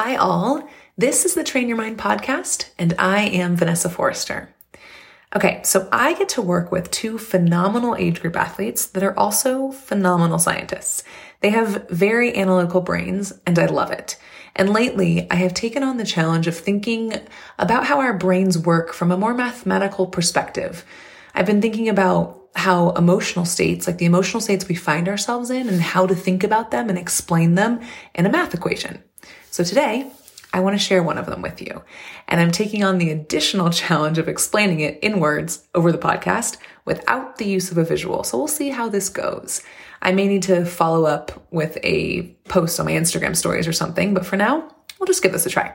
Hi, all. This is the Train Your Mind podcast, and I am Vanessa Forrester. Okay, so I get to work with two phenomenal age group athletes that are also phenomenal scientists. They have very analytical brains, and I love it. And lately, I have taken on the challenge of thinking about how our brains work from a more mathematical perspective. I've been thinking about how emotional states, like the emotional states we find ourselves in, and how to think about them and explain them in a math equation. So today, I want to share one of them with you. And I'm taking on the additional challenge of explaining it in words over the podcast without the use of a visual. So we'll see how this goes. I may need to follow up with a post on my Instagram stories or something, but for now, we'll just give this a try.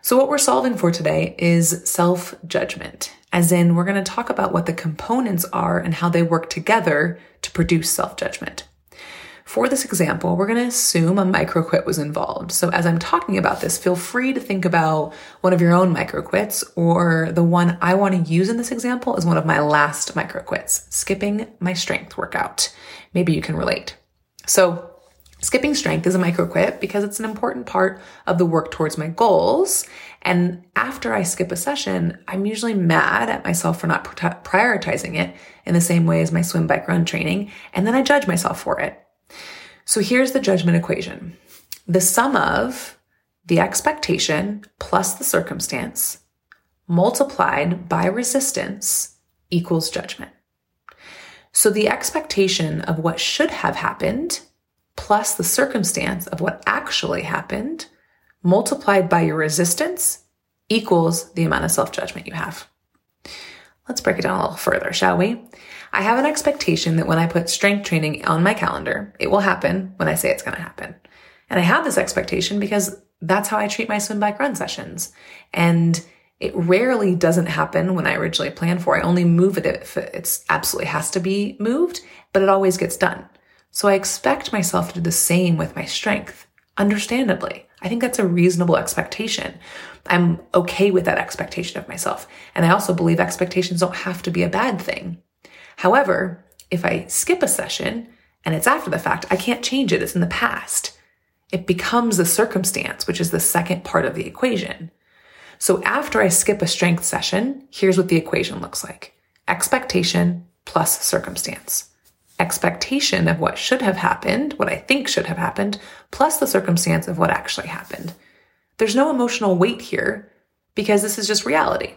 So what we're solving for today is self-judgment, as in we're going to talk about what the components are and how they work together to produce self-judgment. For this example, we're going to assume a microquit was involved. So as I'm talking about this, feel free to think about one of your own microquits or the one I want to use in this example is one of my last microquits, skipping my strength workout. Maybe you can relate. So Skipping strength is a microquit because it's an important part of the work towards my goals. And after I skip a session, I'm usually mad at myself for not prioritizing it in the same way as my swim, bike, run training. And then I judge myself for it. So here's the judgment equation. The sum of the expectation plus the circumstance multiplied by resistance equals judgment. So the expectation of what should have happened plus the circumstance of what actually happened multiplied by your resistance equals the amount of self judgment you have. Let's break it down a little further, shall we? I have an expectation that when I put strength training on my calendar, it will happen when I say it's going to happen. And I have this expectation because that's how I treat my swim bike run sessions. And it rarely doesn't happen when I originally planned for. I only move it if it absolutely has to be moved, but it always gets done. So I expect myself to do the same with my strength. Understandably. I think that's a reasonable expectation. I'm okay with that expectation of myself. And I also believe expectations don't have to be a bad thing. However, if I skip a session and it's after the fact, I can't change it. It's in the past. It becomes the circumstance, which is the second part of the equation. So after I skip a strength session, here's what the equation looks like. Expectation plus circumstance. Expectation of what should have happened, what I think should have happened, plus the circumstance of what actually happened. There's no emotional weight here because this is just reality.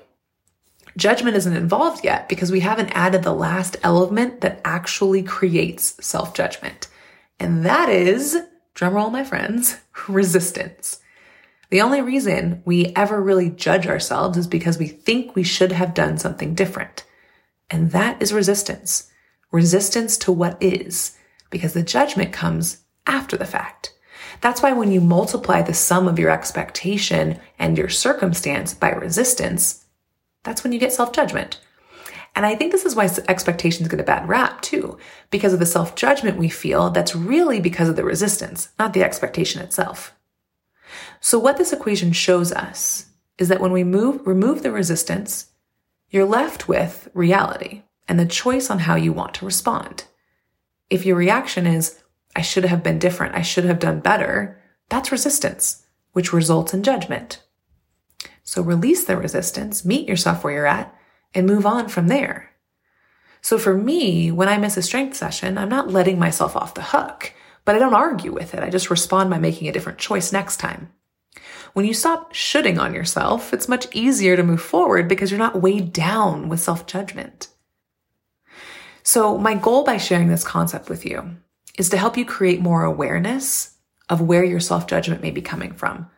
Judgment isn't involved yet because we haven't added the last element that actually creates self judgment. And that is, drumroll, my friends, resistance. The only reason we ever really judge ourselves is because we think we should have done something different. And that is resistance. Resistance to what is, because the judgment comes after the fact. That's why when you multiply the sum of your expectation and your circumstance by resistance, that's when you get self judgment. And I think this is why expectations get a bad rap too, because of the self judgment we feel that's really because of the resistance, not the expectation itself. So what this equation shows us is that when we move, remove the resistance, you're left with reality and the choice on how you want to respond. If your reaction is, I should have been different, I should have done better, that's resistance, which results in judgment. So release the resistance, meet yourself where you're at, and move on from there. So for me, when I miss a strength session, I'm not letting myself off the hook, but I don't argue with it. I just respond by making a different choice next time. When you stop shooting on yourself, it's much easier to move forward because you're not weighed down with self judgment. So my goal by sharing this concept with you is to help you create more awareness of where your self judgment may be coming from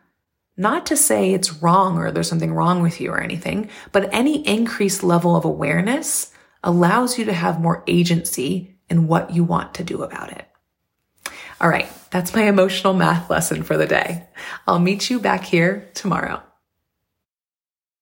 not to say it's wrong or there's something wrong with you or anything, but any increased level of awareness allows you to have more agency in what you want to do about it. All right, that's my emotional math lesson for the day. I'll meet you back here tomorrow.